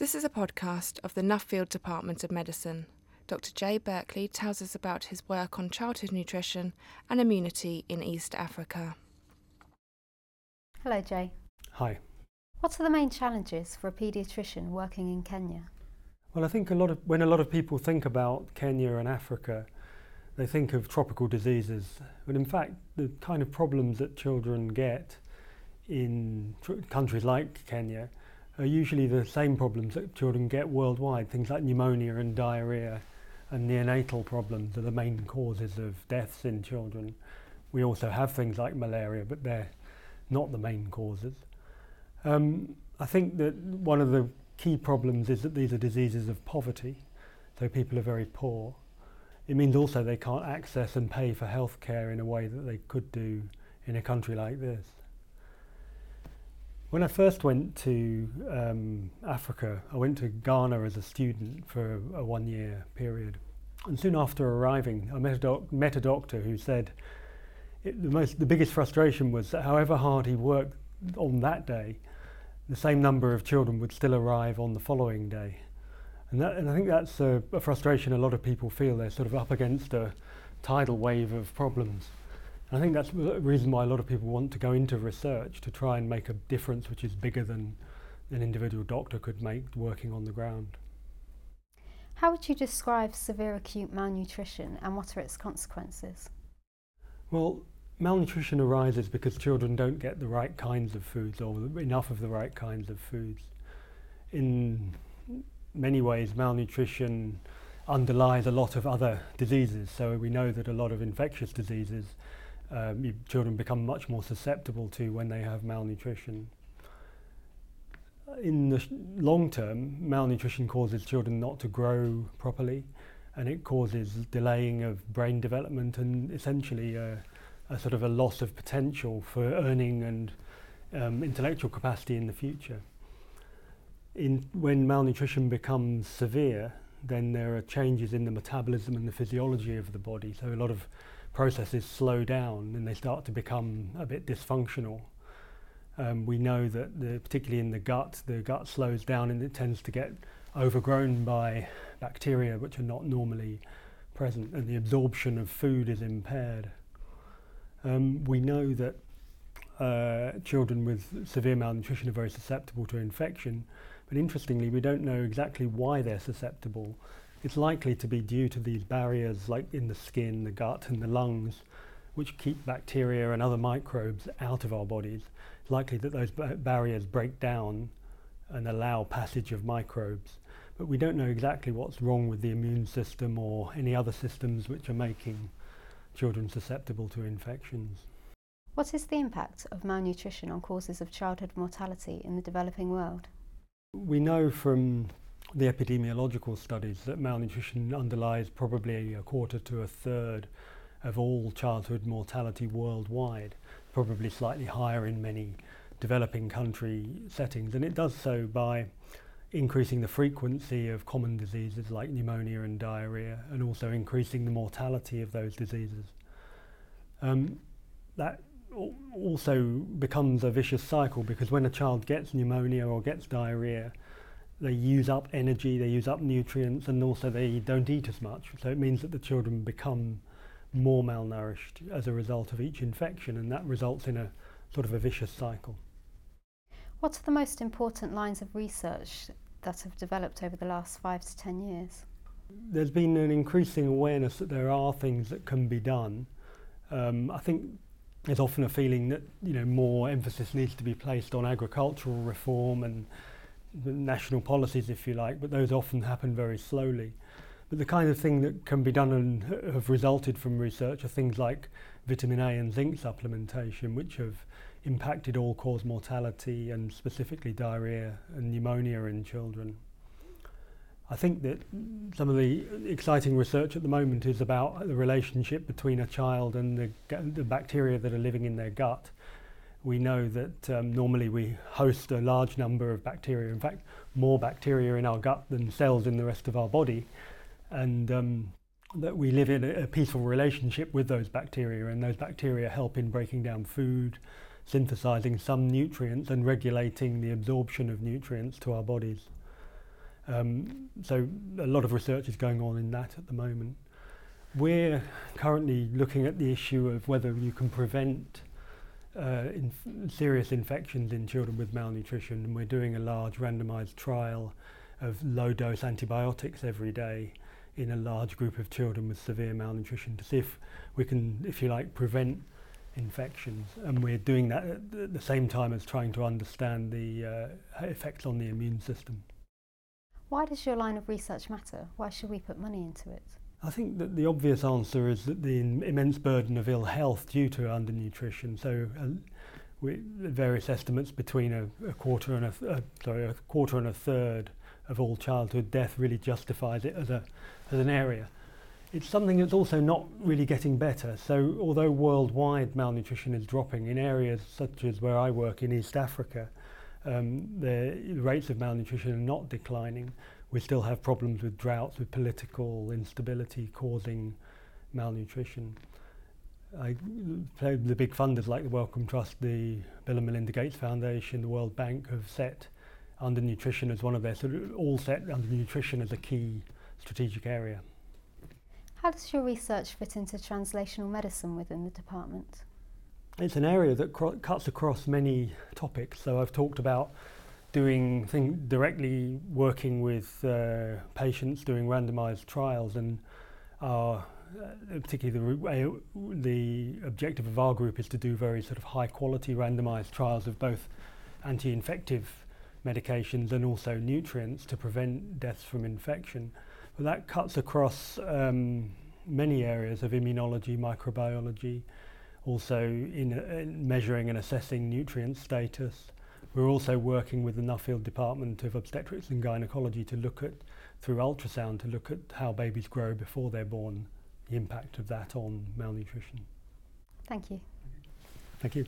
This is a podcast of the Nuffield Department of Medicine. Dr. Jay Berkley tells us about his work on childhood nutrition and immunity in East Africa. Hello, Jay. Hi. What are the main challenges for a paediatrician working in Kenya? Well, I think a lot of when a lot of people think about Kenya and Africa, they think of tropical diseases, but in fact, the kind of problems that children get in tr- countries like Kenya are usually the same problems that children get worldwide. Things like pneumonia and diarrhea and neonatal problems are the main causes of deaths in children. We also have things like malaria, but they're not the main causes. Um, I think that one of the key problems is that these are diseases of poverty, so people are very poor. It means also they can't access and pay for health care in a way that they could do in a country like this. When I first went to um, Africa, I went to Ghana as a student for a, a one year period. And soon after arriving, I met a, doc- met a doctor who said it, the, most, the biggest frustration was that however hard he worked on that day, the same number of children would still arrive on the following day. And, that, and I think that's a, a frustration a lot of people feel. They're sort of up against a tidal wave of problems. I think that's the reason why a lot of people want to go into research to try and make a difference which is bigger than an individual doctor could make working on the ground. How would you describe severe acute malnutrition and what are its consequences? Well, malnutrition arises because children don't get the right kinds of foods or enough of the right kinds of foods. In many ways, malnutrition underlies a lot of other diseases. So we know that a lot of infectious diseases um, children become much more susceptible to when they have malnutrition. In the long term, malnutrition causes children not to grow properly and it causes delaying of brain development and essentially a, a sort of a loss of potential for earning and um, intellectual capacity in the future. In, when malnutrition becomes severe, then there are changes in the metabolism and the physiology of the body. So a lot of processes slow down and they start to become a bit dysfunctional. Um, we know that the, particularly in the gut, the gut slows down and it tends to get overgrown by bacteria which are not normally present and the absorption of food is impaired. Um, we know that uh, children with severe malnutrition are very susceptible to infection, but interestingly we don't know exactly why they're susceptible it's likely to be due to these barriers like in the skin, the gut and the lungs, which keep bacteria and other microbes out of our bodies. It's likely that those ba- barriers break down and allow passage of microbes. But we don't know exactly what's wrong with the immune system or any other systems which are making children susceptible to infections. What is the impact of malnutrition on causes of childhood mortality in the developing world? We know from the epidemiological studies that malnutrition underlies probably a quarter to a third of all childhood mortality worldwide, probably slightly higher in many developing country settings. And it does so by increasing the frequency of common diseases like pneumonia and diarrhea, and also increasing the mortality of those diseases. Um, that also becomes a vicious cycle because when a child gets pneumonia or gets diarrhea, they use up energy, they use up nutrients, and also they don't eat as much. So it means that the children become more malnourished as a result of each infection, and that results in a sort of a vicious cycle. What are the most important lines of research that have developed over the last five to ten years? There's been an increasing awareness that there are things that can be done. Um, I think there's often a feeling that you know more emphasis needs to be placed on agricultural reform and national policies, if you like, but those often happen very slowly. But the kind of thing that can be done and have resulted from research are things like vitamin A and zinc supplementation, which have impacted all cause mortality and specifically diarrhea and pneumonia in children. I think that some of the exciting research at the moment is about the relationship between a child and the, the bacteria that are living in their gut we know that um, normally we host a large number of bacteria, in fact, more bacteria in our gut than cells in the rest of our body, and um, that we live in a, a, peaceful relationship with those bacteria, and those bacteria help in breaking down food, synthesizing some nutrients, and regulating the absorption of nutrients to our bodies. Um, so a lot of research is going on in that at the moment. We're currently looking at the issue of whether you can prevent uh, serious infections in children with malnutrition, and we're doing a large randomized trial of low dose antibiotics every day in a large group of children with severe malnutrition to see if we can, if you like, prevent infections. And we're doing that at the same time as trying to understand the uh, effects on the immune system. Why does your line of research matter? Why should we put money into it? I think that the obvious answer is that the immense burden of ill health due to undernutrition. So uh, we, various estimates between a, a quarter and a, a sorry a quarter and a third of all childhood death really justifies it as a as an area. It's something that's also not really getting better. So although worldwide malnutrition is dropping in areas such as where I work in East Africa, um, the rates of malnutrition are not declining. We still have problems with droughts, with political instability causing malnutrition. I, the big funders like the Wellcome Trust, the Bill and Melinda Gates Foundation, the World Bank have set undernutrition as one of their sort of all set undernutrition as a key strategic area. How does your research fit into translational medicine within the department? It's an area that cro- cuts across many topics. So I've talked about doing thing directly working with uh, patients doing randomized trials and our uh, particularly the, the objective of our group is to do very sort of high quality randomized trials of both anti-infective medications and also nutrients to prevent deaths from infection. But that cuts across um, many areas of immunology, microbiology, also in, uh, in measuring and assessing nutrient status, We're also working with the Nuffield Department of Obstetrics and Gynecology to look at, through ultrasound, to look at how babies grow before they're born, the impact of that on malnutrition. Thank you. Thank you.